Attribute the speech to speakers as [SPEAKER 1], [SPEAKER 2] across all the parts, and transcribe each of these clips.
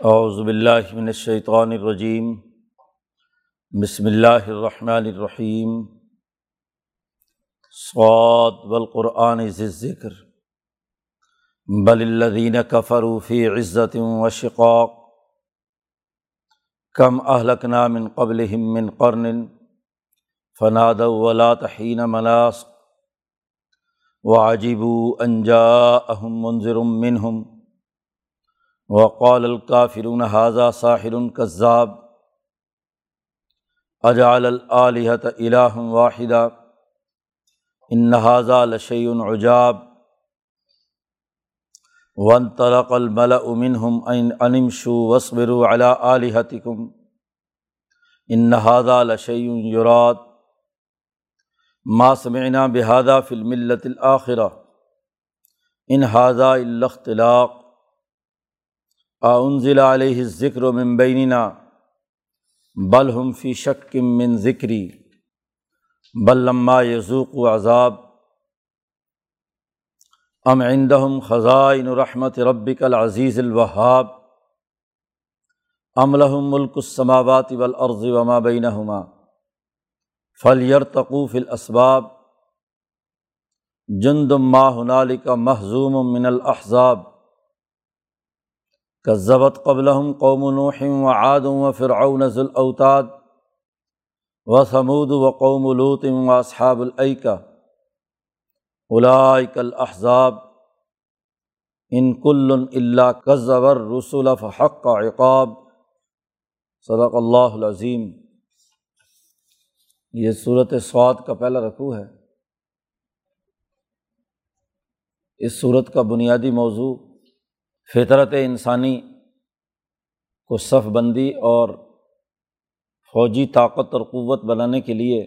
[SPEAKER 1] باللہ من الشیطان الرجیم، بسم اللہ الرحمن الرحیم، صاد والقرآن ذی بل الذین کفروا فی عزت و شقاق، کم اہلکنا من قبلہم من قرن، فنادوا ولا تحین مناس وعجبوا ان جاءہم منذر منہم۔ وقال الکافرون حاضہ ساحر کذاب اجعل العلیحت الہ واحدہ ان حاضہ لشی عجاب ون طلق الملا منہم ان انمشو وصبر علی علیحتکم ان حاضہ لشی یرات ما سمعنا بحادہ فی الملت الآخرہ ان حاضہ الاختلاق علیہ ذکر و ممبینہ بل ہم فی شک من ذکری بل لما یزوق و عذاب ام عندہم خزائن رحمت ربک العزیز الوہاب ام لہم ملک السماوات والارض وما بینہما فلیرتقو فی الاسباب جند ما ہنالک محظوم من الاحزاب کذبت قبل قوم نوح و عادم و فرعون نزل اوتاد و سمود و قوم لوت و اصحاب العکا علائک الاحزاب ان کل اللہ کذبر رسول فحق عقاب. صدق اللہ العظیم یہ صورت سعود کا پہلا رقوع ہے. اس صورت کا بنیادی موضوع فطرت انسانی کو صف بندی اور فوجی طاقت اور قوت بنانے کے لیے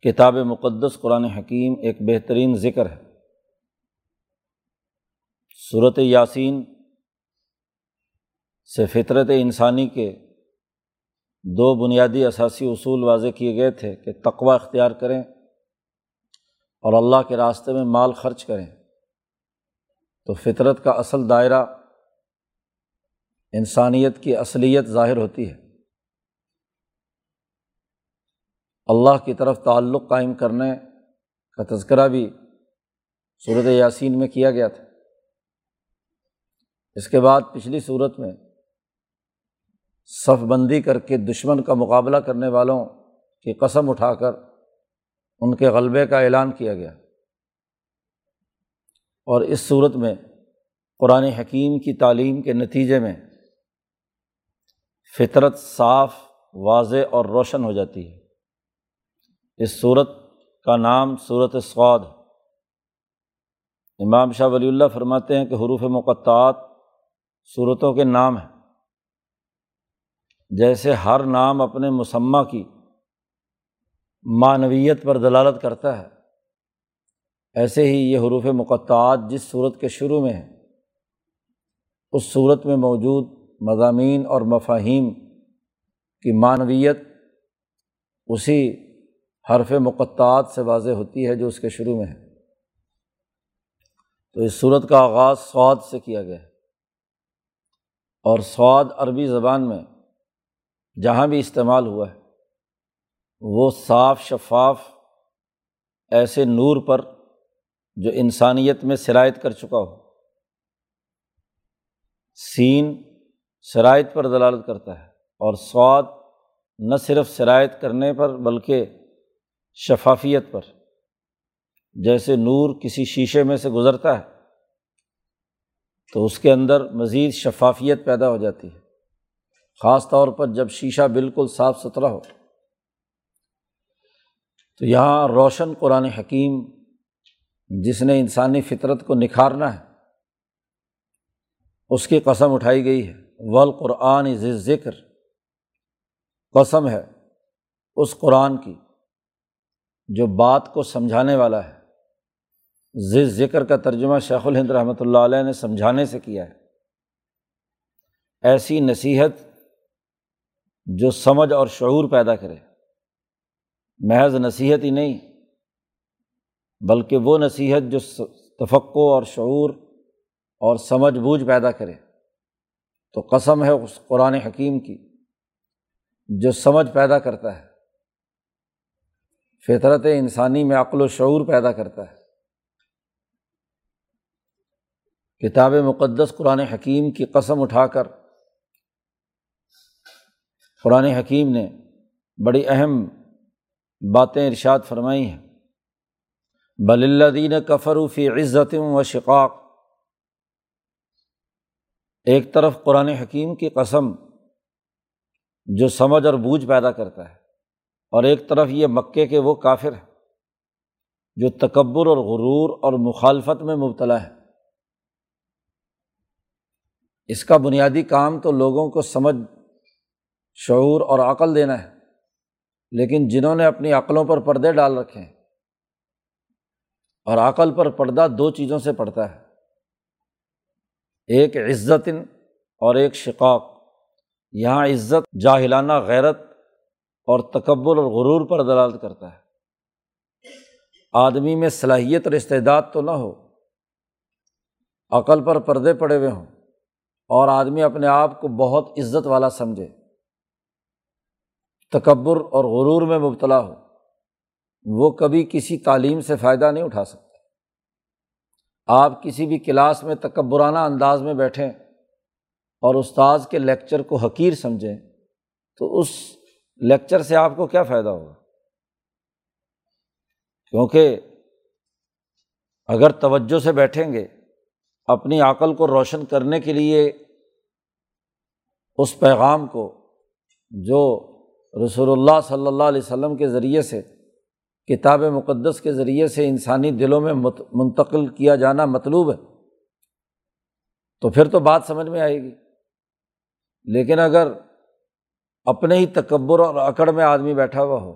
[SPEAKER 1] کتاب مقدس قرآن حکیم ایک بہترین ذکر ہے۔ صورت یاسین سے فطرت انسانی کے دو بنیادی اثاثی اصول واضح کیے گئے تھے کہ تقوا اختیار کریں اور اللہ کے راستے میں مال خرچ کریں۔ تو فطرت کا اصل دائرہ انسانیت کی اصلیت ظاہر ہوتی ہے۔ اللہ کی طرف تعلق قائم کرنے کا تذکرہ بھی صورت یاسین میں کیا گیا تھا۔ اس کے بعد پچھلی صورت میں صف بندی کر کے دشمن کا مقابلہ کرنے والوں کی قسم اٹھا کر ان کے غلبے کا اعلان کیا گیا۔ اور اس صورت میں قرآن حکیم کی تعلیم کے نتیجے میں فطرت صاف، واضح اور روشن ہو جاتی ہے۔ اس صورت کا نام صورت سعود امام شاہ ولی اللہ فرماتے ہیں کہ حروف مقطعات صورتوں کے نام ہیں۔ جیسے ہر نام اپنے مسمہ کی معنویت پر دلالت کرتا ہے۔ ایسے ہی یہ حروف مقطعات جس صورت کے شروع میں ہیں، اس صورت میں موجود مضامین اور مفاہیم کی معنویت اسی حرف مقطعات سے واضح ہوتی ہے جو اس کے شروع میں ہے تو اس صورت کا آغاز سعود سے کیا گیا۔ ہے اور سعود عربی زبان میں جہاں بھی استعمال ہوا ہے، وہ صاف شفاف ایسے نور پر جو انسانیت میں شرائط کر چکا ہو، سین شرائط پر دلالت کرتا ہے اور سواد نہ صرف شرائط کرنے پر بلکہ شفافیت پر۔ جیسے نور کسی شیشے میں سے گزرتا ہے، تو اس کے اندر مزید شفافیت پیدا ہو جاتی ہے۔ خاص طور پر جب شیشہ بالکل صاف ستھرا ہو۔ تو یہاں روشن قرآن حکیم جس نے انسانی فطرت کو نکھارنا ہے، اس کی قسم اٹھائی گئی ہے۔ والقرآن ذکر۔ قسم ہے اس قرآن کی جو بات کو سمجھانے والا ہے۔ ذ ذکر کا ترجمہ شیخ الہند رحمۃ اللہ علیہ نے سمجھانے سے کیا ہے۔ ایسی نصیحت جو سمجھ اور شعور پیدا کرے۔ محض نصیحت ہی نہیں بلکہ وہ نصیحت جو تفقع اور شعور اور سمجھ بوجھ پیدا کرے۔ تو قسم ہے اس قرآن حکیم کی جو سمجھ پیدا کرتا ہے، فطرت انسانی میں عقل و شعور پیدا کرتا ہے۔ کتاب مقدس قرآن حکیم کی قسم اٹھا کر قرآن حکیم نے بڑی اہم باتیں ارشاد فرمائی ہیں۔ بل اللہ دین کفروفی عزت و شقاق۔ ایک طرف قرآن حکیم کی قسم جو سمجھ اور بوجھ پیدا کرتا ہے، اور ایک طرف یہ مکے کے وہ کافر ہے جو تکبر اور غرور اور مخالفت میں مبتلا ہے اس کا بنیادی کام تو لوگوں کو سمجھ، شعور اور عقل دینا ہے، لیکن جنہوں نے اپنی عقلوں پر پردے ڈال رکھے ہیں اور عقل پر پردہ دو چیزوں سے پڑتا ہے۔ ایک عزت اور ایک شقاق۔ یہاں عزت جاہلانہ غیرت اور تکبر اور غرور پر دلالت کرتا ہے۔ آدمی میں صلاحیت اور استعداد تو نہ ہو، عقل پر پردے پڑے ہوئے ہوں اور آدمی اپنے آپ کو بہت عزت والا سمجھے۔ تکبر اور غرور میں مبتلا ہو۔ وہ کبھی کسی تعلیم سے فائدہ نہیں اٹھا سکتا آپ کسی بھی کلاس میں تکبرانہ انداز میں بیٹھیں اور استاذ کے لیکچر کو حقیر سمجھیں تو اس لیکچر سے آپ کو کیا فائدہ ہوگا؟ کیونکہ اگر توجہ سے بیٹھیں گے، اپنی عقل کو روشن کرنے کے لیے اس پیغام کو جو رسول اللہ صلی اللہ علیہ وسلم کے ذریعے سے کتاب مقدس کے ذریعے سے انسانی دلوں میں منتقل کیا جانا مطلوب ہے۔ تو پھر تو بات سمجھ میں آئے گی۔ لیکن اگر اپنے ہی تکبر اور اکڑ میں آدمی بیٹھا ہوا ہو،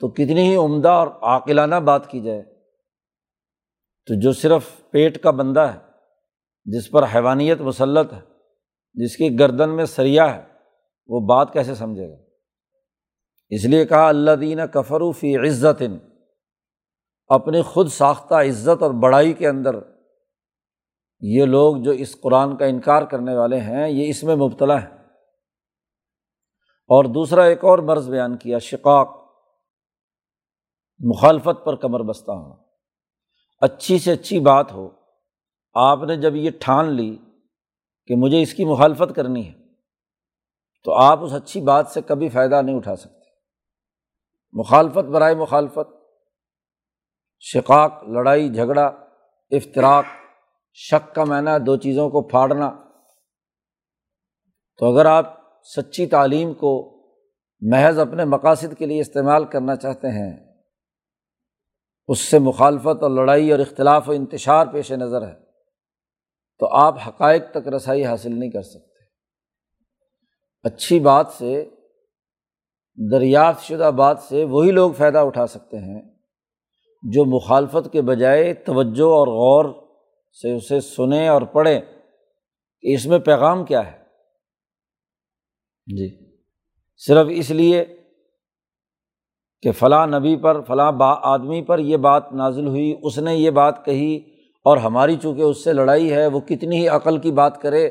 [SPEAKER 1] تو کتنی ہی عمدہ اور عاقلانہ بات کی جائے۔ تو جو صرف پیٹ کا بندہ ہے، جس پر حیوانیت مسلط ہے، جس کی گردن میں سریا ہے، وہ بات کیسے سمجھے گا؟ اس لیے کہا اللہ دین کفروفی عزت اپنی خود ساختہ عزت اور بڑائی کے اندر، یہ لوگ جو اس قرآن کا انکار کرنے والے ہیں، یہ اس میں مبتلا ہے اور دوسرا ایک اور مرض بیان کیا، شقاق، مخالفت پر کمر بستہ ہونا اچھی سے اچھی بات ہو۔ آپ نے جب یہ ٹھان لی کہ مجھے اس کی مخالفت کرنی ہے، تو آپ اس اچھی بات سے کبھی فائدہ نہیں اٹھا سکتے۔ مخالفت، برائے مخالفت، شقاق، لڑائی، جھگڑا افطراک شک کا معنی دو چیزوں کو پھاڑنا۔ تو اگر آپ سچی تعلیم کو محض اپنے مقاصد کے لیے استعمال کرنا چاہتے ہیں، اس سے مخالفت اور لڑائی اور اختلاف و انتشار پیش نظر ہے، تو آپ حقائق تک رسائی حاصل نہیں کر سکتے۔ اچھی بات سے دریافت شدہ بات سے وہی لوگ فائدہ اٹھا سکتے ہیں جو مخالفت کے بجائے توجہ اور غور سے اسے سنیں اور پڑھیں کہ اس میں پیغام کیا ہے۔ جی۔ صرف اس لیے کہ فلاں نبی پر، فلاں با آدمی پر یہ بات نازل ہوئی، اس نے یہ بات کہی اور ہماری چونکہ اس سے لڑائی ہے، وہ کتنی ہی عقل کی بات کرے،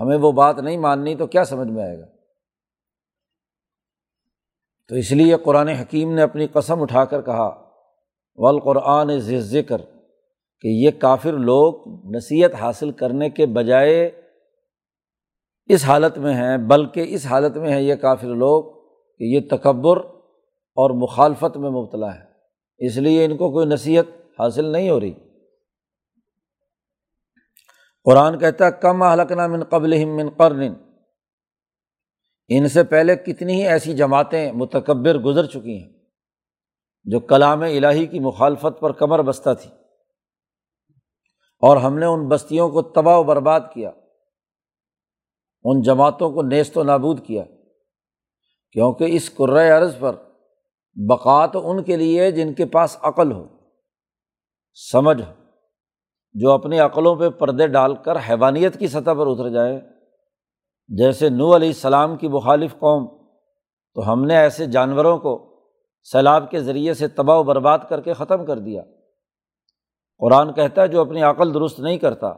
[SPEAKER 1] ہمیں وہ بات نہیں ماننی تو کیا سمجھ میں آئے گا؟ تو اس لیے قرآن حکیم نے اپنی قسم اٹھا کر کہا، والقرآن ذکر کہ یہ کافر لوگ نصیحت حاصل کرنے کے بجائے اس حالت میں ہیں، بلکہ اس حالت میں ہیں یہ کافر لوگ کہ یہ تکبر اور مخالفت میں مبتلا ہے اس لیے ان کو کوئی نصیحت حاصل نہیں ہو رہی۔ قرآن کہتا ہے کم حلقنا من قبل من قرن ان سے پہلے کتنی ہی ایسی جماعتیں متکبر گزر چکی ہیں جو کلام الہی کی مخالفت پر کمر بستہ تھی اور ہم نے ان بستیوں کو تباہ و برباد کیا، ان جماعتوں کو نیست و نابود کیا، کیونکہ اس عرض پر بقا تو ان کے لیے جن کے پاس عقل ہو، سمجھ ہو جو اپنی عقلوں پہ پردے ڈال کر حیوانیت کی سطح پر اتر جائے۔ جیسے نو علیہ السلام کی مخالف قوم، تو ہم نے ایسے جانوروں کو سیلاب کے ذریعے سے تباہ و برباد کر کے ختم کر دیا۔ قرآن کہتا ہے، جو اپنی عقل درست نہیں کرتا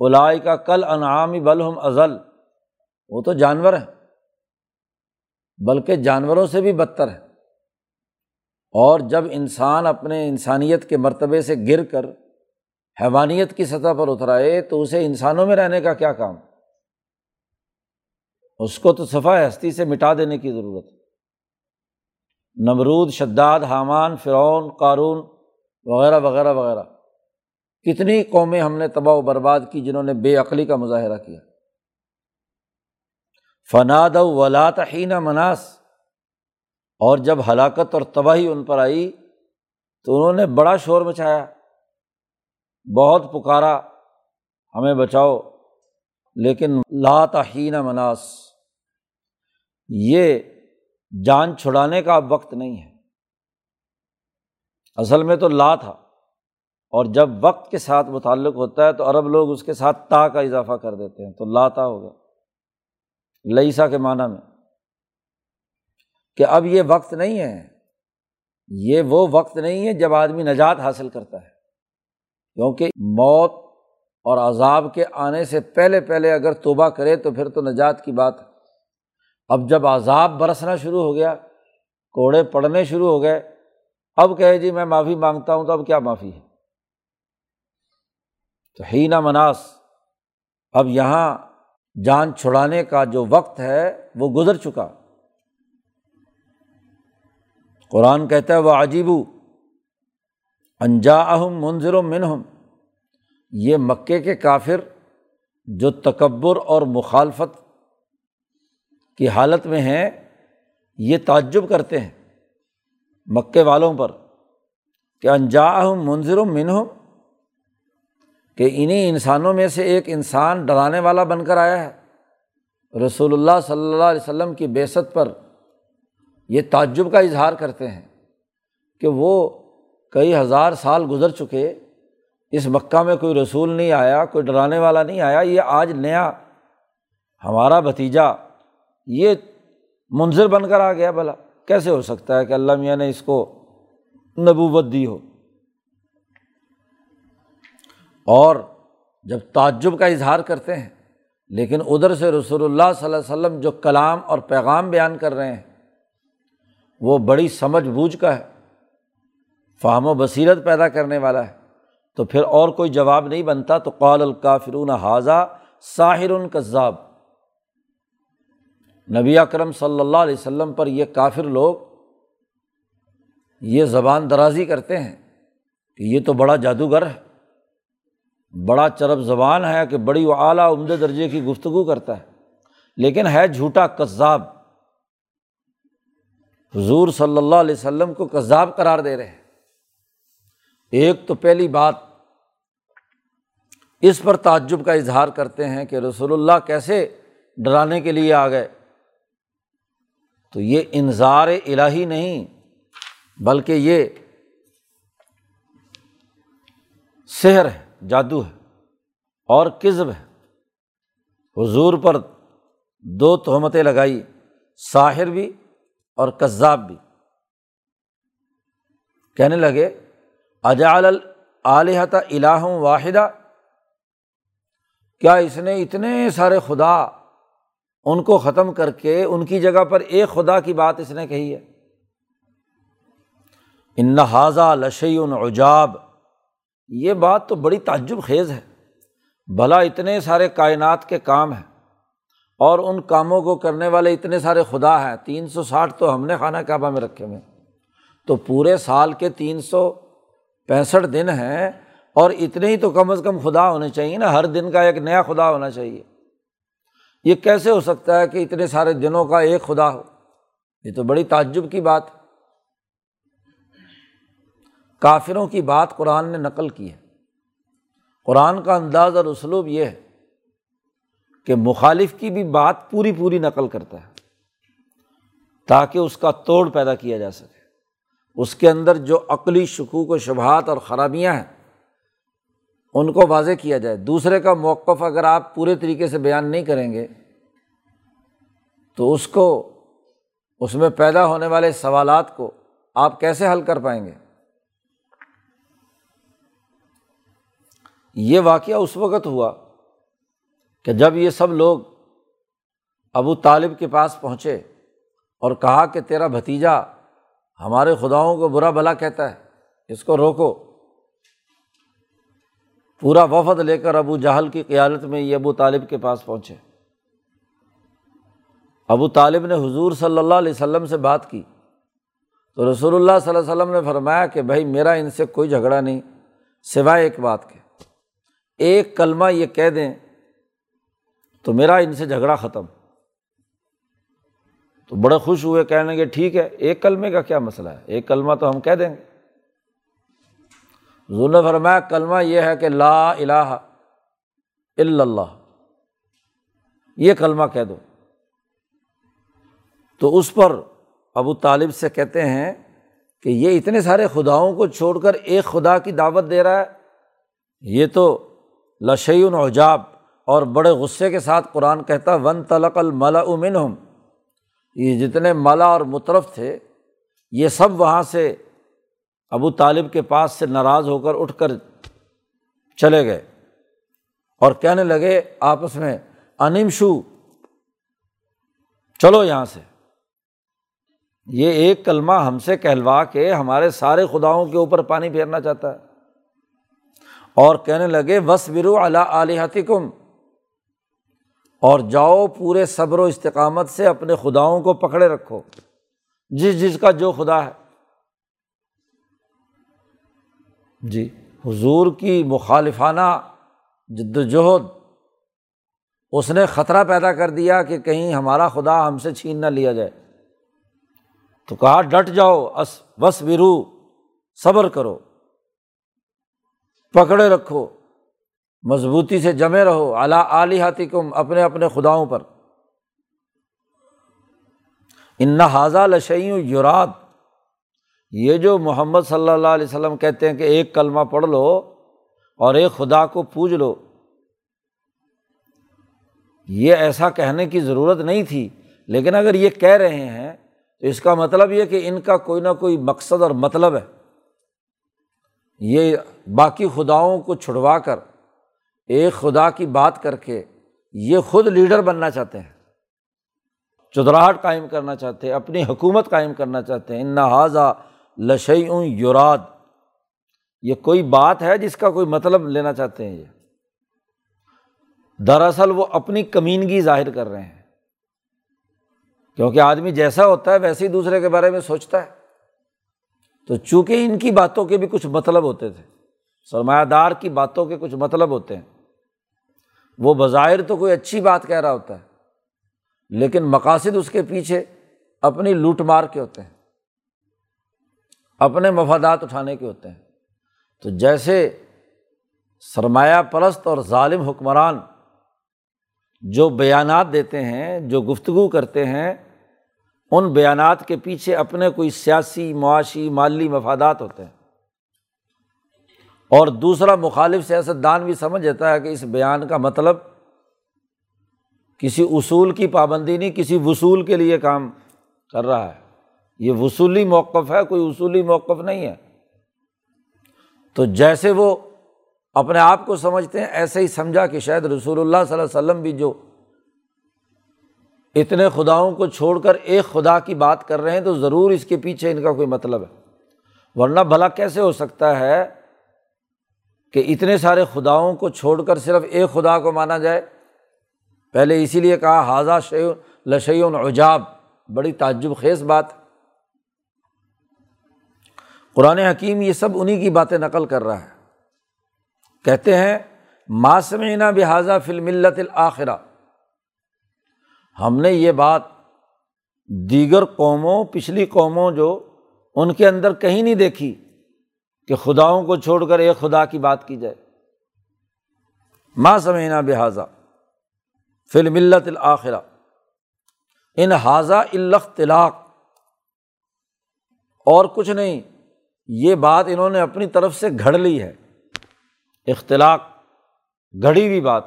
[SPEAKER 1] الائی کا کل انعامی بلحم ازل۔ وہ تو جانور ہیں، بلکہ جانوروں سے بھی بدتر ہے اور جب انسان اپنے انسانیت کے مرتبے سے گر کر حیوانیت کی سطح پر اترائے تو اسے انسانوں میں رہنے کا کیا کام؟ اس کو تو صفا ہستی سے مٹا دینے کی ضرورت ہے۔ نمرود، شداد، حامان، فرعون، قارون، وغیرہ وغیرہ وغیرہ۔ کتنی قومیں ہم نے تباہ و برباد کی جنہوں نے بے عقلی کا مظاہرہ کیا۔ فناد ولاحین مناس۔ اور جب ہلاکت اور تباہی ان پر آئی تو انہوں نے بڑا شور مچایا۔ بہت پکارا، ہمیں بچاؤ۔ لیکن لاتحین مناس، یہ جان چھڑانے کا اب وقت نہیں ہے۔ اصل میں تو لا تھا، اور جب وقت کے ساتھ متعلق ہوتا ہے تو عرب لوگ اس کے ساتھ تا کا اضافہ کر دیتے ہیں، تو لاتا ہوگا لئیسا کے معنی میں کہ اب یہ وقت نہیں ہے، یہ وہ وقت نہیں ہے جب آدمی نجات حاصل کرتا ہے۔ کیونکہ موت اور عذاب کے آنے سے پہلے پہلے اگر توبہ کرے تو پھر تو نجات کی بات ہے۔ اب جب عذاب برسنا شروع ہو گیا، کوڑے پڑنے شروع ہو گئے، اب کہے جی میں معافی مانگتا ہوں تو اب کیا معافی ہے؟ تو ہی نہ مناس، اب یہاں جان چھڑانے کا جو وقت ہے وہ گزر چکا۔ قرآن کہتا ہے وہ عجیب انجا اہم منظر و منہم یہ مکے کے کافر جو تکبر اور مخالفت کی حالت میں ہیں، یہ تعجب کرتے ہیں مکے والوں پر کہ انجا ہوں منظر منہم، کہ انہیں انسانوں میں سے ایک انسان ڈرانے والا بن کر آیا ہے۔ رسول اللہ صلی اللہ علیہ وسلم کی بیست پر یہ تعجب کا اظہار کرتے ہیں کہ وہ کئی ہزار سال گزر چکے اس مکہ میں کوئی رسول نہیں آیا، کوئی ڈرانے والا نہیں آیا، یہ آج نیا ہمارا بھتیجا، یہ منظر بن کر آ گیا بھلا۔ کیسے ہو سکتا ہے کہ اللہ میاں نے اس کو نبوت دی ہو؟ اور جب تعجب کا اظہار کرتے ہیں، لیکن ادھر سے رسول اللہ صلی اللہ علیہ وسلم جو کلام اور پیغام بیان کر رہے ہیں، وہ بڑی سمجھ بوجھ کا ہے، فہم و بصیرت پیدا کرنے والا ہے۔ تو پھر اور کوئی جواب نہیں بنتا تو قال الکافرون حاضہ ساحر کذاب۔ نبی اکرم صلی اللہ علیہ وسلم پر یہ کافر لوگ یہ زبان درازی کرتے ہیں کہ یہ تو بڑا جادوگر ہے، بڑا چرب زبان ہے کہ بڑی و اعلیٰ عمدہ درجے کی گفتگو کرتا ہے۔ لیکن ہے جھوٹا کذاب۔ حضور صلی اللہ علیہ وسلم کو کذاب قرار دے رہے ہیں۔ ایک تو پہلی بات اس پر تعجب کا اظہار کرتے ہیں کہ رسول اللہ کیسے ڈرانے کے لیے آ گئے۔ تو یہ انظار الہی نہیں، بلکہ یہ سحر ہے، جادو ہے اور کزب ہے۔ حضور پر دو تہمتیں لگائی، ساحر بھی اور کذاب بھی۔ کہنے لگے اجال الحت الہ واحدہ؟ کیا اس نے اتنے سارے خدا ان کو ختم کر کے ان کی جگہ پر ایک خدا کی بات اس نے کہی ہے؟ ان حاضہ لشی عجاب، یہ بات تو بڑی تعجب خیز ہے۔ بھلا اتنے سارے کائنات کے کام ہیں اور ان کاموں کو کرنے والے اتنے سارے خدا ہیں۔ تین سو ساٹھ تو ہم نے خانہ کعبہ میں رکھے ہوئے تو پورے سال کے تین سو پینسٹھ دن ہیں۔ اور اتنے ہی تو کم از کم خدا ہونے چاہیے نا، ہر دن کا ایک نیا خدا ہونا چاہیے۔ یہ کیسے ہو سکتا ہے کہ اتنے سارے دنوں کا ایک خدا ہو؟ یہ تو بڑی تعجب کی بات کافروں کی بات قرآن نے نقل کی ہے۔ قرآن کا انداز اور اسلوب یہ ہے کہ مخالف کی بھی بات پوری پوری نقل کرتا ہے، تاکہ اس کا توڑ پیدا کیا جا سکے۔ اس کے اندر جو عقلی شکوک و شبہات اور خرابیاں ہیں ان کو واضح کیا جائے۔ دوسرے کا موقف اگر آپ پورے طریقے سے بیان نہیں کریں گے، تو اس کو، اس میں پیدا ہونے والے سوالات کو آپ کیسے حل کر پائیں گے؟ یہ واقعہ اس وقت ہوا کہ جب یہ سب لوگ ابو طالب کے پاس پہنچے اور کہا کہ تیرا بھتیجا ہمارے خداؤں کو برا بھلا کہتا ہے، اس کو روکو۔ پورا وفد لے کر ابو جہل کی قیادت میں یہ ابو طالب کے پاس پہنچے۔ ابو طالب نے حضور صلی اللہ علیہ وسلم سے بات کی۔ تو رسول اللہ صلی اللہ علیہ وسلم نے فرمایا کہ بھائی میرا ان سے کوئی جھگڑا نہیں، سوائے ایک بات کے۔ ایک کلمہ یہ کہہ دیں تو میرا ان سے جھگڑا ختم۔ تو بڑے خوش ہوئے، کہنے کے ٹھیک ہے، ایک کلمے کا کیا مسئلہ ہے؟ ایک کلمہ تو ہم کہہ دیں گے۔ ظلم فرمایا، کلمہ یہ ہے کہ لا الہ الا اللہ۔ یہ کلمہ کہہ دو۔ تو اس پر ابو طالب سے کہتے ہیں کہ یہ اتنے سارے خداؤں کو چھوڑ کر ایک خدا کی دعوت دے رہا ہے۔ یہ تو لشعین عجاب اور بڑے غصے کے ساتھ قرآن کہتا، ون تلق الملا امن ہم یہ جتنے ملا اور مترف تھے، یہ سب وہاں سے ابو طالب کے پاس سے ناراض ہو کر اٹھ کر چلے گئے اور کہنے لگے آپس میں انم شو، چلو یہاں سے۔ یہ ایک کلمہ ہم سے کہلوا کے ہمارے سارے خداؤں کے اوپر پانی پھیرنا چاہتا ہے۔ اور کہنے لگے وس برو اللہ کم اور جاؤ پورے صبر و استقامت سے اپنے خداؤں کو پکڑے رکھو۔ جس جس کا جو خدا ہے۔ جی حضور کی مخالفانہ جد وجہد اس نے خطرہ پیدا کر دیا کہ کہیں ہمارا خدا ہم سے چھین نہ لیا جائے۔ تو کہا، ڈٹ جاؤ، اس بس برو صبر کرو، پکڑے رکھو، مضبوطی سے جمے رہو اعلیٰ علی ہاتھی کم اپنے اپنے خداؤں پر۔ ان حاضہ لشعی یورات یہ جو محمد صلی اللہ علیہ وسلم کہتے ہیں کہ ایک کلمہ پڑھ لو اور ایک خدا کو پوج لو، یہ ایسا کہنے کی ضرورت نہیں تھی۔ لیکن اگر یہ کہہ رہے ہیں، تو اس کا مطلب یہ کہ ان کا کوئی نہ کوئی مقصد اور مطلب ہے۔ یہ باقی خداؤں کو چھڑوا کر، ایک خدا کی بات کر کے یہ خود لیڈر بننا چاہتے ہیں۔ چدراہٹ قائم کرنا چاہتے ہیں، اپنی حکومت قائم کرنا چاہتے ہیں۔ ان حاضہ لشعی یوراد یہ کوئی بات ہے جس کا کوئی مطلب لینا چاہتے ہیں یہ۔ دراصل وہ اپنی کمینگی ظاہر کر رہے ہیں۔ کیونکہ آدمی جیسا ہوتا ہے ویسے ہی دوسرے کے بارے میں سوچتا ہے۔ تو چونکہ ان کی باتوں کے بھی کچھ مطلب ہوتے تھے، سرمایہ دار کی باتوں کے کچھ مطلب ہوتے ہیں۔ وہ بظاہر تو کوئی اچھی بات کہہ رہا ہوتا ہے، لیکن مقاصد اس کے پیچھے اپنی لوٹ مار کے ہوتے ہیں۔ اپنے مفادات اٹھانے کے ہوتے ہیں۔ تو جیسے سرمایہ پرست اور ظالم حکمران جو بیانات دیتے ہیں، جو گفتگو کرتے ہیں، ان بیانات کے پیچھے اپنے کوئی سیاسی، معاشی، مالی مفادات ہوتے ہیں۔ اور دوسرا مخالف سیاست دان بھی سمجھ جاتا ہے کہ اس بیان کا مطلب کسی اصول کی پابندی نہیں، کسی وصول کے لیے کام کر رہا ہے۔ یہ وصولی موقف ہے، کوئی اصولی موقف نہیں ہے۔ تو جیسے وہ اپنے آپ کو سمجھتے ہیں، ایسے ہی سمجھا کہ شاید رسول اللہ صلی اللہ علیہ وسلم بھی جو اتنے خداؤں کو چھوڑ کر ایک خدا کی بات کر رہے ہیں، تو ضرور اس کے پیچھے ان کا کوئی مطلب ہے۔ ورنہ بھلا کیسے ہو سکتا ہے کہ اتنے سارے خداؤں کو چھوڑ کر صرف ایک خدا کو مانا جائے؟ پہلے اسی لیے کہا حاضہ شی لشی العجاب بڑی تعجب خیز بات۔ قرآن حکیم یہ سب انہیں کی باتیں نقل کر رہا ہے۔ کہتے ہیں ماسمینہ بحاظہ فلم الآخرہ۔ ہم نے یہ بات دیگر قوموں، پچھلی قوموں جو ان کے اندر کہیں نہیں دیکھی کہ خداؤں کو چھوڑ کر ایک خدا کی بات کی جائے۔ ماں سمینا بحاظہ فلم الآخرہ۔ ان حاضہ الختلاق اور کچھ نہیں۔ یہ بات انہوں نے اپنی طرف سے گھڑ لی ہے۔ اختلاق گھڑی ہوئی بات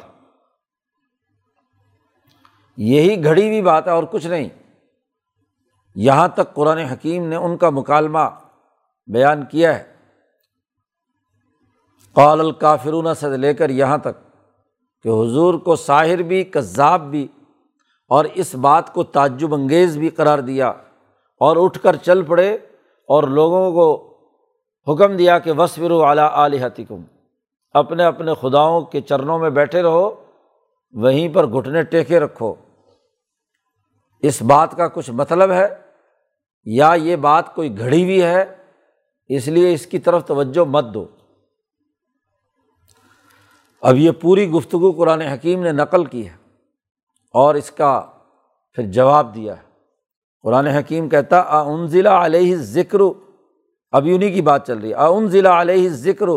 [SPEAKER 1] یہی گھڑی ہوئی بات ہے اور کچھ نہیں۔ یہاں تک قرآن حکیم نے ان کا مکالمہ بیان کیا ہے۔ قال الکافرون سے لے کر یہاں تک کہ حضور کو ساحر بھی، کذاب بھی اور اس بات کو تعجب انگیز بھی قرار دیا اور اٹھ کر چل پڑے اور لوگوں کو حکم دیا کہ وصفر اعلیٰ علیحتکم اپنے اپنے خداؤں کے چرنوں میں بیٹھے رہو، وہیں پر گھٹنے ٹیکے رکھو۔ اس بات کا کچھ مطلب ہے، یا یہ بات کوئی گھڑی ہوئی ہے، اس لیے اس کی طرف توجہ مت دو۔ اب یہ پوری گفتگو قرآن حکیم نے نقل کی ہے اور اس کا پھر جواب دیا ہے۔ قرآن حکیم کہتا آن ضلع علیہ ذکر اب انہیں کی بات چل رہی ہے۔ اون ضلع علیہ ذکر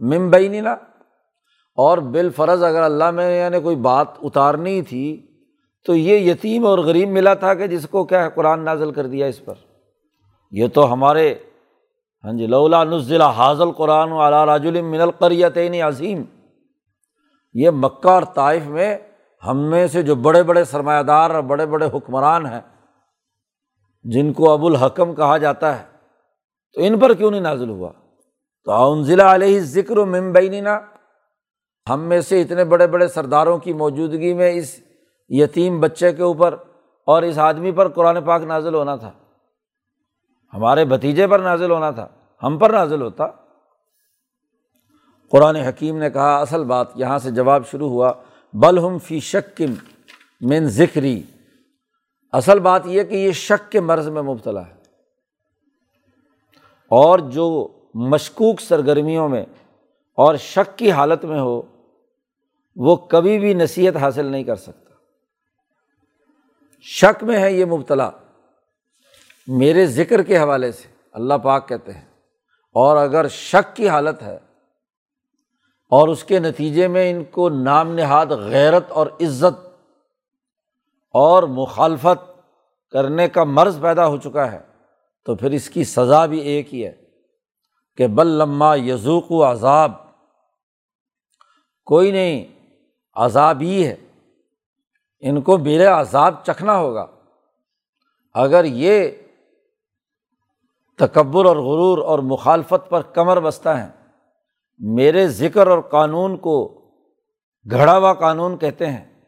[SPEAKER 1] ممبئی اور بالفرض اگر اللہ میں یعنی کوئی بات اتارنی تھی تو یہ یتیم اور غریب ملا تھا کہ جس کو کیا قرآن نازل کر دیا اس پر۔ یہ تو ہمارے ہاں جی لولا نزلہ حاضل قرآن علا راج من القریتین عظیم۔ یہ مکہ اور طائف میں ہم میں سے جو بڑے بڑے سرمایہ دار اور بڑے بڑے حکمران ہیں، جن کو ابو الحکم کہا جاتا ہے۔ تو ان پر کیوں نہیں نازل ہوا؟ تو ضلع علیہ ذکر و ممبئینہ ہم میں سے اتنے بڑے بڑے سرداروں کی موجودگی میں اس یتیم بچے کے اوپر اور اس آدمی پر قرآن پاک نازل ہونا تھا۔ ہمارے بھتیجے پر نازل ہونا تھا، ہم پر نازل ہوتا۔ قرآن حکیم نے کہا، اصل بات یہاں سے جواب شروع ہوا، بل ہم فی شکم من ذکری۔ اصل بات یہ کہ یہ شک کے مرض میں مبتلا ہے۔ اور جو مشکوک سرگرمیوں میں اور شک کی حالت میں ہو، وہ کبھی بھی نصیحت حاصل نہیں کر سکتا۔ شک میں ہے یہ مبتلا۔ میرے ذکر کے حوالے سے اللہ پاک کہتے ہیں، اور اگر شک کی حالت ہے اور اس کے نتیجے میں ان کو نام نہاد غیرت اور عزت اور مخالفت کرنے کا مرض پیدا ہو چکا ہے تو پھر اس کی سزا بھی ایک ہی ہے کہ بل لمہ یزوق و عذاب، کوئی نہیں، عذاب ہی ہے۔ ان کو میرے عذاب چکھنا ہوگا۔ اگر یہ تکبر اور غرور اور مخالفت پر کمر بستہ ہیں، میرے ذکر اور قانون کو گھڑا ہوا قانون کہتے ہیں،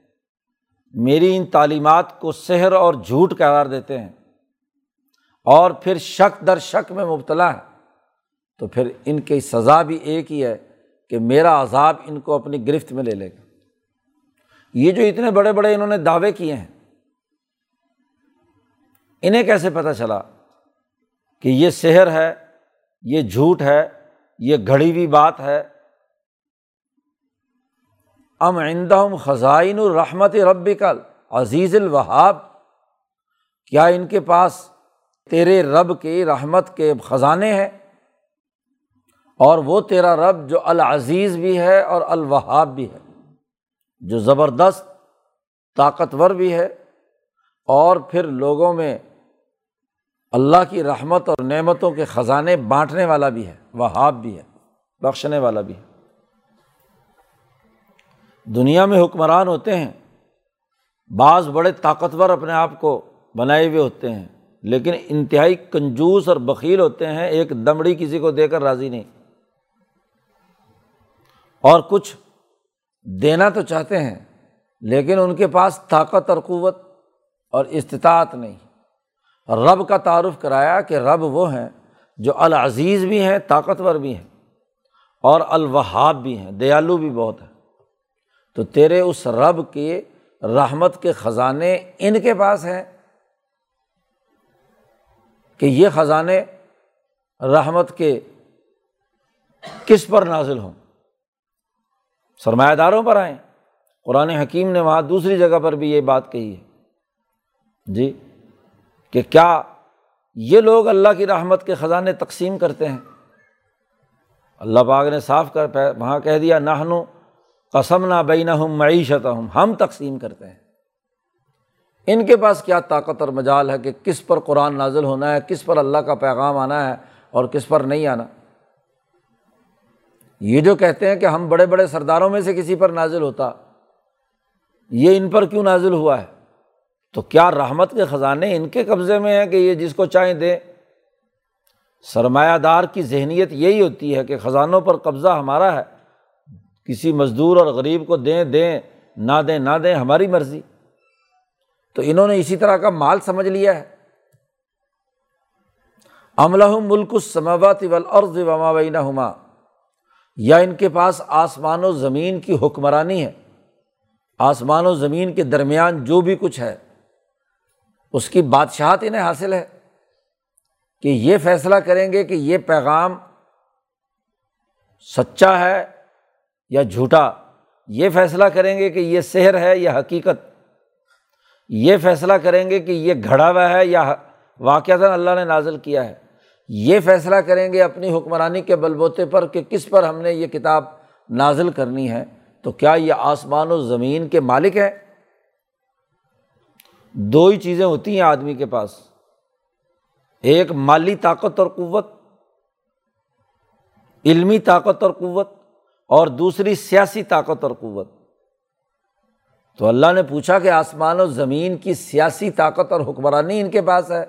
[SPEAKER 1] میری ان تعلیمات کو سحر اور جھوٹ قرار دیتے ہیں۔ اور پھر شک در شک میں مبتلا ہے تو پھر ان کی سزا بھی ایک ہی ہے کہ میرا عذاب ان کو اپنی گرفت میں لے لے گا۔ یہ جو اتنے بڑے بڑے انہوں نے دعوے کیے ہیں، انہیں کیسے پتہ چلا کہ یہ شہر ہے، یہ جھوٹ ہے، یہ گھڑی ہوئی بات ہے؟ ام عندہم خزائن الرحمت رب کل عزیز الوہاب۔ کیا ان کے پاس تیرے رب کی رحمت کے خزانے ہیں اور وہ تیرا رب جو العزیز بھی ہے اور الوہاب بھی ہے، جو زبردست طاقتور بھی ہے اور پھر لوگوں میں اللہ کی رحمت اور نعمتوں کے خزانے بانٹنے والا بھی ہے، وہاب بھی ہے، بخشنے والا بھی ہے۔ دنیا میں حکمران ہوتے ہیں، بعض بڑے طاقتور اپنے آپ کو بنائے ہوئے ہوتے ہیں۔ لیکن انتہائی کنجوس اور بکیل ہوتے ہیں، ایک دمڑی کسی کو دے کر راضی نہیں۔ اور کچھ دینا تو چاہتے ہیں، لیکن ان کے پاس طاقت اور قوت اور استطاعت نہیں۔ رب کا تعارف کرایا کہ رب وہ ہیں جو العزیز بھی ہیں، طاقتور بھی ہیں، اور الوہاب بھی ہیں، دیالو بھی بہت ہے تو تیرے اس رب کے رحمت کے خزانے ان کے پاس ہیں کہ یہ خزانے رحمت کے کس پر نازل ہوں؟ سرمایہ داروں پر آئیں۔ قرآن حکیم نے وہاں دوسری جگہ پر بھی یہ بات کہی ہے۔ جی کہ کیا یہ لوگ اللہ کی رحمت کے خزانے تقسیم کرتے ہیں؟ اللہ پاک نے صاف کر وہاں کہہ دیا نہنو قسم نہ بین ہم معیشت ہوں ہم تقسیم کرتے ہیں۔ ان کے پاس کیا طاقت اور مجال ہے کہ کس پر قرآن نازل ہونا ہے، کس پر اللہ کا پیغام آنا ہے اور کس پر نہیں آنا؟ یہ جو کہتے ہیں کہ ہم بڑے بڑے سرداروں میں سے کسی پر نازل ہوتا، یہ ان پر کیوں نازل ہوا ہے؟ تو کیا رحمت کے خزانے ان کے قبضے میں ہیں کہ یہ جس کو چاہیں دیں؟ سرمایہ دار کی ذہنیت یہی ہوتی ہے کہ خزانوں پر قبضہ ہمارا ہے، کسی مزدور اور غریب کو دیں دیں، نہ دیں نہ دیں، ہماری مرضی۔ تو انہوں نے اسی طرح کا مال سمجھ لیا ہے۔ عملہ ملک السماوات والارض وما بینہما۔ یا ان کے پاس آسمان و زمین کی حکمرانی ہے۔ آسمان و زمین کے درمیان جو بھی کچھ ہے، اس کی بادشاہت انہیں حاصل ہے۔ کہ یہ فیصلہ کریں گے کہ یہ پیغام سچا ہے یا جھوٹا۔ یہ فیصلہ کریں گے کہ یہ سحر ہے یا حقیقت۔ یہ فیصلہ کریں گے کہ یہ گھڑا ہوا ہے یا واقعات اللہ نے نازل کیا ہے۔ یہ فیصلہ کریں گے اپنی حکمرانی کے بل بوتے پر کہ کس پر ہم نے یہ کتاب نازل کرنی ہے۔ تو کیا یہ آسمان و زمین کے مالک ہیں؟ دو ہی چیزیں ہوتی ہیں آدمی کے پاس۔ ایک مالی طاقت اور قوت، علمی طاقت اور قوت، اور دوسری سیاسی طاقت اور قوت۔ تو اللہ نے پوچھا کہ آسمان و زمین کی سیاسی طاقت اور حکمرانی ان کے پاس ہے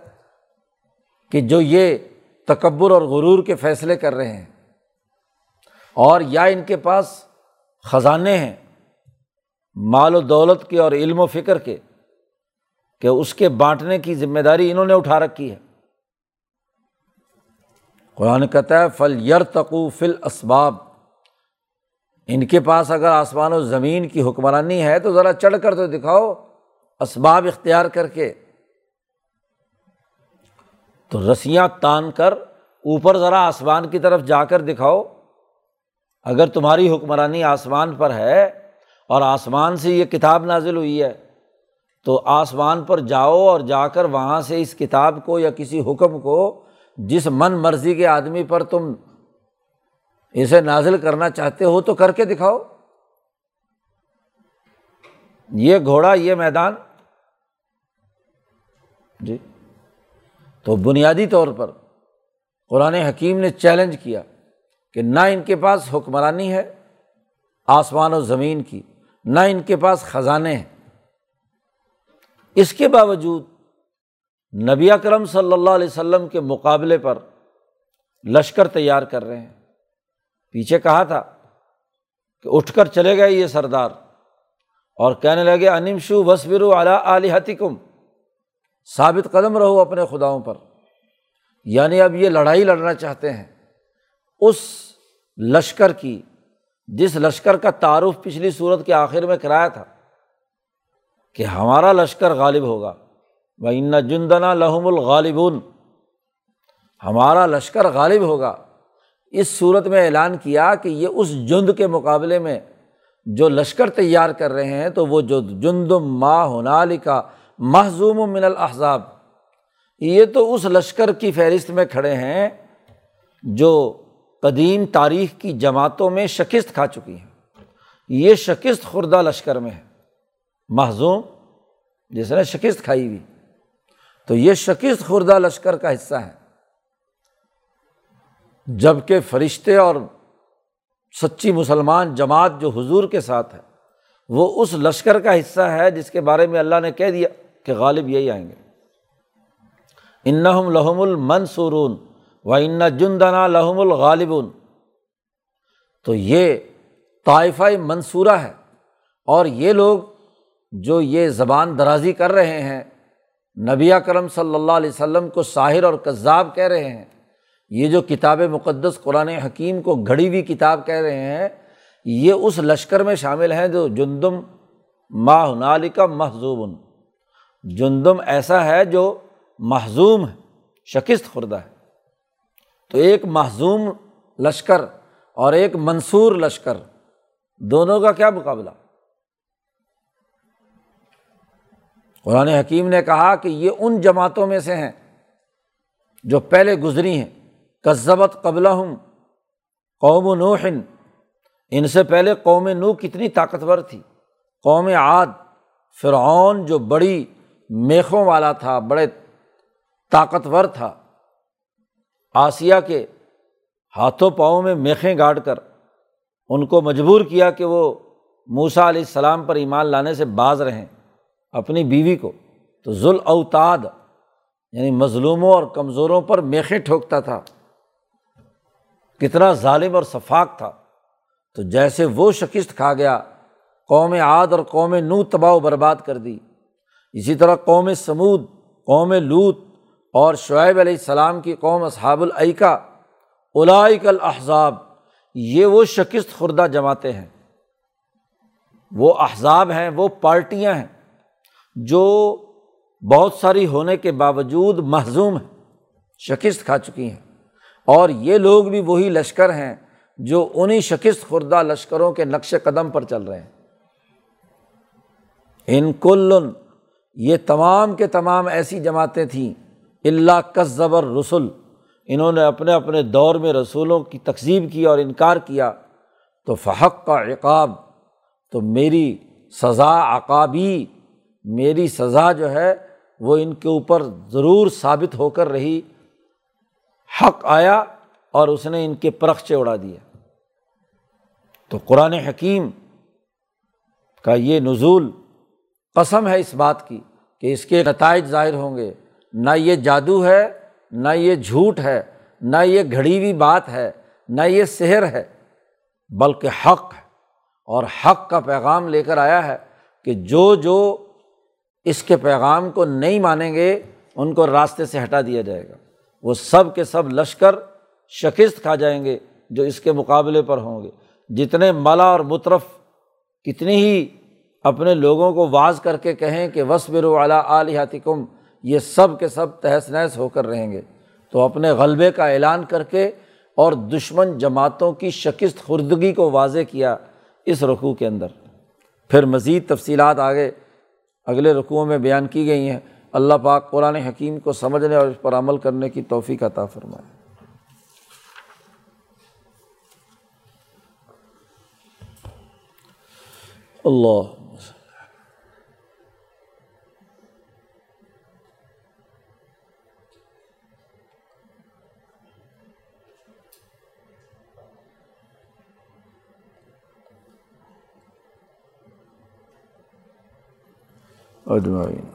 [SPEAKER 1] کہ جو یہ تکبر اور غرور کے فیصلے کر رہے ہیں اور یا ان کے پاس خزانے ہیں مال و دولت کے اور علم و فکر کے کہ اس کے بانٹنے کی ذمہ داری انہوں نے اٹھا رکھی ہے۔ قرآن کہتا ہے فل یر تقو فل اسباب ان کے پاس اگر آسمان و زمین کی حکمرانی ہے تو ذرا چڑھ کر تو دکھاؤ، اسباب اختیار کر کے۔ تو رسیاں تان کر اوپر ذرا آسمان کی طرف جا کر دکھاؤ۔ اگر تمہاری حکمرانی آسمان پر ہے اور آسمان سے یہ کتاب نازل ہوئی ہے، تو آسمان پر جاؤ اور جا کر وہاں سے اس کتاب کو یا کسی حکم کو جس من مرضی کے آدمی پر تم اسے نازل کرنا چاہتے ہو تو کر کے دکھاؤ۔ یہ گھوڑا، یہ میدان۔ جی۔ تو بنیادی طور پر قرآن حکیم نے چیلنج کیا کہ نہ ان کے پاس حکمرانی ہے آسمان و زمین کی، نہ ان کے پاس خزانے ہیں۔ اس کے باوجود نبی اکرم صلی اللہ علیہ وسلم کے مقابلے پر لشکر تیار کر رہے ہیں۔ پیچھے کہا تھا کہ اٹھ کر چلے گئے یہ سردار اور کہنے لگے انم شو بسبر اعلیٰ علی کم ثابت قدم رہو اپنے خداؤں پر۔ یعنی اب یہ لڑائی لڑنا چاہتے ہیں۔ اس لشکر کی، جس لشکر کا تعارف پچھلی صورت کے آخر میں کرایا تھا، کہ ہمارا لشکر غالب ہوگا۔ وہ ان جندنا لحم الغالبون۔ ہمارا لشکر غالب ہوگا۔ اس صورت میں اعلان کیا کہ یہ اس جند کے مقابلے میں جو لشکر تیار کر رہے ہیں تو وہ جو جند ما ہنال کا محضوم من الحضاب یہ تو اس لشکر کی فہرست میں کھڑے ہیں جو قدیم تاریخ کی جماعتوں میں شکست کھا چکی ہیں۔ یہ شکست خوردہ لشکر میں ہے۔ محضوم جس نے شکست کھائی ہوئی۔ تو یہ شکست خوردہ لشکر کا حصہ ہے۔ جبکہ فرشتے اور سچی مسلمان جماعت جو حضور کے ساتھ ہے، وہ اس لشکر کا حصہ ہے جس کے بارے میں اللہ نے کہہ دیا کہ غالب یہی آئیں گے۔ انہم لحم المنصورون و ان یہ جو جو کتاب مقدس قرآن حکیم کو گھڑی ہوئی کتاب کہہ رہے ہیں، یہ اس لشکر میں شامل ہیں جو جندم ماہنال کا محضوب جندم ایسا ہے جو محضوم ہے، شکست خوردہ ہے۔ تو ایک محضوم لشکر اور ایک منصور لشکر، دونوں کا کیا مقابلہ؟ قرآن حکیم نے کہا کہ یہ ان جماعتوں میں سے ہیں جو پہلے گزری ہیں۔ کذبت قبل ہوں قوم نوحن ان سے پہلے قوم نو کتنی طاقتور تھی۔ قوم عاد، فرعون جو بڑی میخوں والا تھا، بڑے طاقتور تھا۔ آسیہ کے ہاتھوں پاؤں میں میخیں گاڑ کر ان کو مجبور کیا کہ وہ موسا علیہ السلام پر ایمان لانے سے باز رہیں اپنی بیوی کو۔ تو ذوال اوتاد یعنی مظلوموں اور کمزوروں پر میخیں ٹھوکتا تھا۔ کتنا ظالم اور شفاق تھا۔ تو جیسے وہ شکست کھا گیا، قوم عاد اور قوم نو تباہ و برباد کر دی۔ اسی طرح قوم سمود قوم لوت اور شعیب علیہ السلام کی قوم اصحاب العکا اولائک الاحزاب، یہ وہ شکست خوردہ جماعتیں ہیں۔ وہ احزاب ہیں، وہ پارٹیاں ہیں جو بہت ساری ہونے کے باوجود محزوم ہیں، شکست کھا چکی ہیں۔ اور یہ لوگ بھی وہی لشکر ہیں جو انہیں شکست خوردہ لشکروں کے نقش قدم پر چل رہے ہیں۔ ان کل یہ تمام کے تمام ایسی جماعتیں تھیں۔ اللہ کس زبر رسول انہوں نے اپنے اپنے دور میں رسولوں کی تقسیب کی اور انکار کیا۔ تو فحق کا عقاب، تو میری سزا عقابی، میری سزا جو ہے وہ ان کے اوپر ضرور ثابت ہو کر رہی۔ حق آیا اور اس نے ان کے پرخچے اڑا دیا تو قرآن حکیم کا یہ نزول قسم ہے اس بات کی کہ اس کے نتائج ظاہر ہوں گے۔ نہ یہ جادو ہے، نہ یہ جھوٹ ہے، نہ یہ گھڑی ہوئی بات ہے، نہ یہ سحر ہے، بلکہ حق ہے۔ اور حق کا پیغام لے کر آیا ہے کہ جو جو اس کے پیغام کو نہیں مانیں گے، ان کو راستے سے ہٹا دیا جائے گا۔ وہ سب کے سب لشکر شکست کھا جائیں گے جو اس کے مقابلے پر ہوں گے۔ جتنے ملا اور مطرف کتنی ہی اپنے لوگوں کو واز کر کے کہیں کہ وصبر اعلیٰ علیہتکم یہ سب کے سب تہس نہس ہو کر رہیں گے۔ تو اپنے غلبے کا اعلان کر کے اور دشمن جماعتوں کی شکست خوردگی کو واضح کیا اس رقوع کے اندر۔ پھر مزید تفصیلات آگے اگلے رقوع میں بیان کی گئی ہیں۔ اللہ پاک قرآن حکیم کو سمجھنے اور اس پر عمل کرنے کی توفیق عطا فرمائے۔ اللہ۔ اجمعین۔